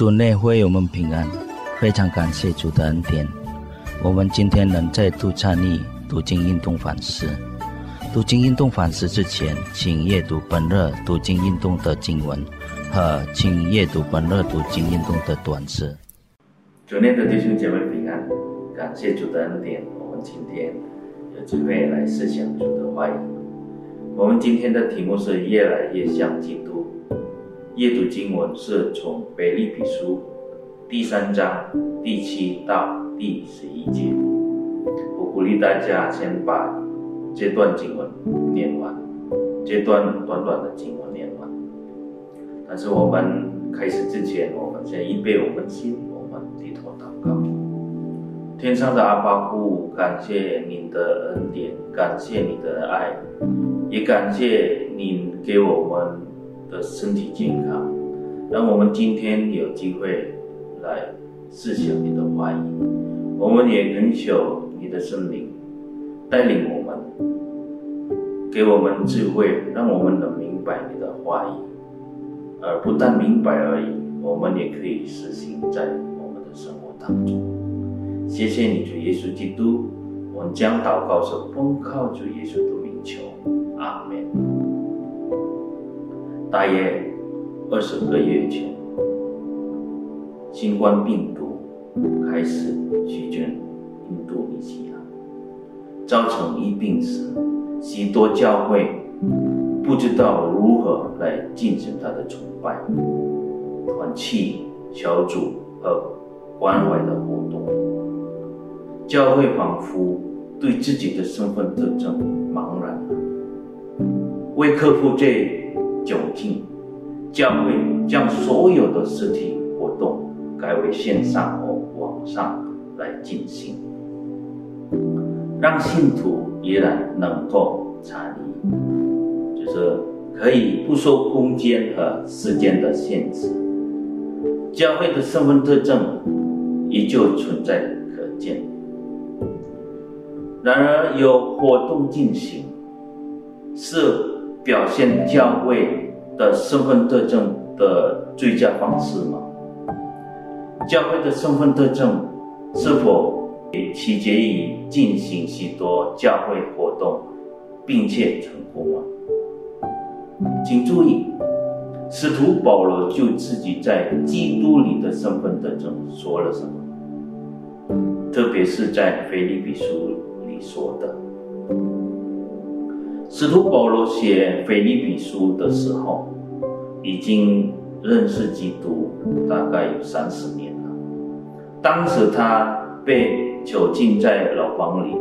主内会我们平安，非常感谢主的恩典。我们今天能再度参与读经运动反思。读经运动反思之前，请阅读本日读经运动的经文和请阅读本日读经运动的短诗。主内的弟兄姐妹平安，感谢主的恩典。我们今天有机会来思想主的话语。我们今天的题目是越来越像基督。阅读经文是从腓立比书第三章第七到第十一节。我鼓励大家先把这段经文念完，这段短短的经文念完。但是我们开始之前，我们先预备我们心，我们低头祷告。天上的阿巴父，感谢您的恩典，感谢你的爱，也感谢您给我们。的身体健康，让我们今天有机会来思想你的话语。我们也恳求你的圣灵带领我们，给我们智慧，让我们能明白你的话语，而不但明白而已，我们也可以实行在我们的生活当中。谢谢你，主耶稣基督。我们将祷告是奉靠主耶稣的名求，阿门。大约二十个月前，新冠病毒开始席卷印度尼西亚，造成疫病时，许多教会不知道如何来进行他的崇拜、团契、小组和关怀的活动。教会仿佛对自己的身份特征茫然了，为克服这。窘境，教会将所有的实体活动改为线上或网上来进行，让信徒依然能够参与，就是可以不受空间和时间的限制。教会的身份特征依旧存在可见，然而有活动进行是。表现教会的身份特征的最佳方式吗？教会的身份特征是否也取决于进行许多教会活动，并且成功吗？请注意，使徒保罗就自己在基督里的身份特征说了什么，特别是在腓立比书里说的。使徒保罗写腓立比书的时候，已经认识基督大概有三十年了。当时他被囚禁在牢房里，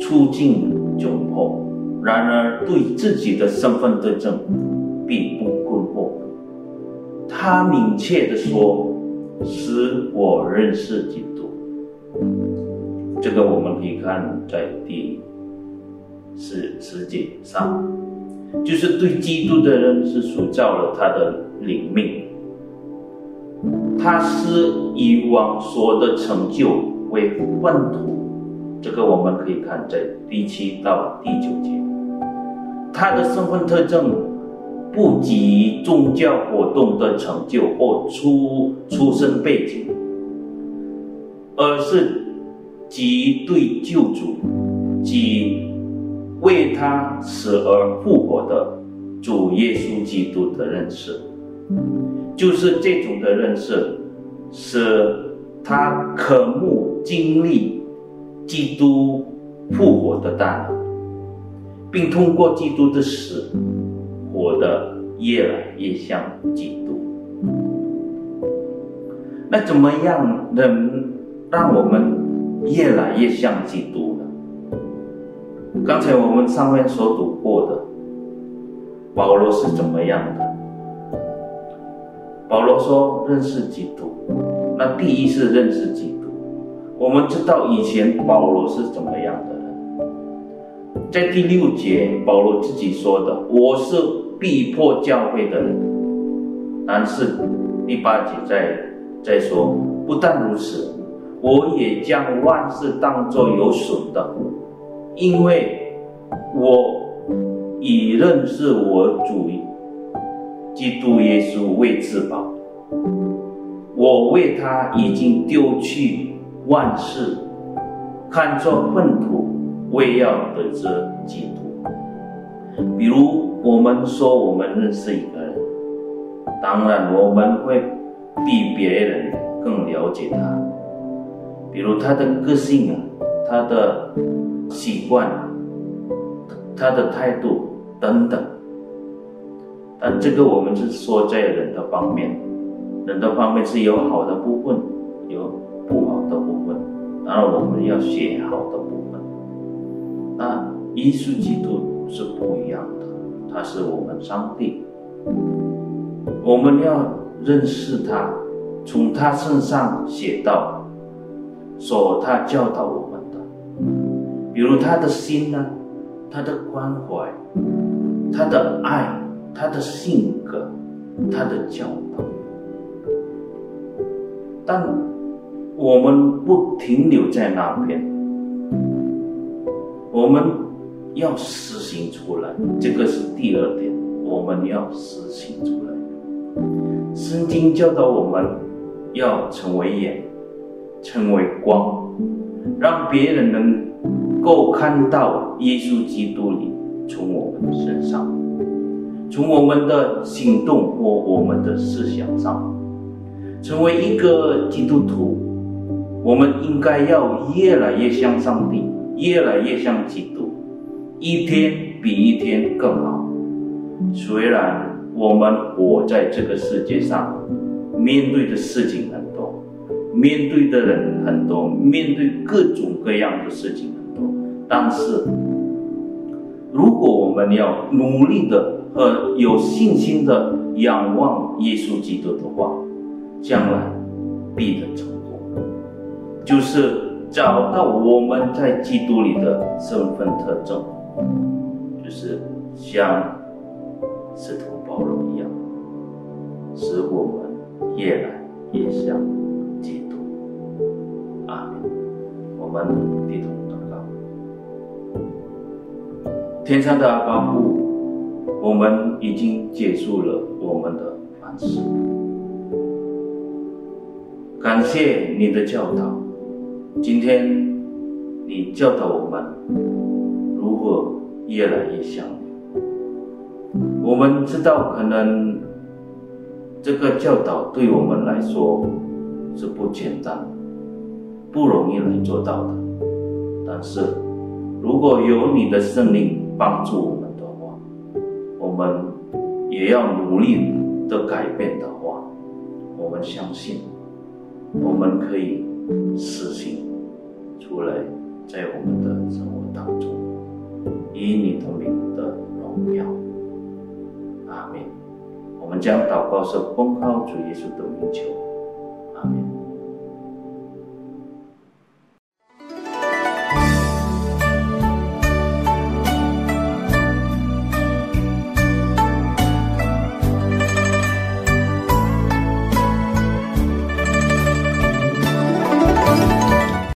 处境窘迫，然而对自己的身份特征并不困惑。他明确的说：“使我认识基督。”这个我们可以看在第。是世界上，就是对基督的人是塑造了他的灵命。他是以往所的成就为粪土，这个我们可以看在第七到第九节。他的身份特征不及宗教活动的成就或出出身背景，而是即对救主及。为他死而复活的主耶稣基督的认识，就是这种的认识，使他渴慕经历基督复活的大能，并通过基督的死，活得越来越像基督。那怎么样能让我们越来越像基督？刚才我们上面所读过的，保罗是怎么样的？保罗说认识基督，那第一是认识基督。我们知道以前保罗是怎么样的人，在第六节保罗自己说的：“我是逼迫教会的人。”但是第八节在再说，不但如此，我也将万事当作有损的。因为我以认识我主基督耶稣为至宝，我为他已经丢去万事，看作粪土，为要得着基督。比如我们说我们认识一个人，当然我们会比别人更了解他，比如他的个性啊，他的习惯，他的态度等等。但这个我们是说在人的方面，人的方面是有好的部分，有不好的部分。当然我们要学好的部分。那耶稣基督是不一样的，他是我们上帝，我们要认识他，从他身上写到，说他教导我们，比如他的心呢，他的关怀，他的爱。他的性格，他的教导，但我们不停留在那边，我们要实行出来，这个是第二点，我们要实行出来。圣经教导我们要成为眼，成为光，让别人能够看到耶稣基督里从我们的身上。从我们的行动或我们的思想上，成为一个基督徒，我们应该要越来越像上帝，越来越像基督，一天比一天更好。虽然我们活在这个世界上，面对的事情很多，面对的人很多，面对各种各样的事情，但是如果我们要努力的。和有信心的仰望耶稣基督的话，将来必能成功。就是找到我们在基督里的身份特征，就是像使徒保罗一样，使我们越来越像基督。阿门。我们低头天上的阿爸父。我们已经结束了我们的反思，感谢你的教导。今天你教导我们如何越来越像你。我们知道可能这个教导对我们来说是不简单、不容易来做到的，但是如果有你的圣灵帮助我们的话。我们也要努力的改变的话，我们相信我们可以实行出来，在我们的生活当中，以你的名的荣耀。阿门。我们将祷告是奉靠主耶稣的名求。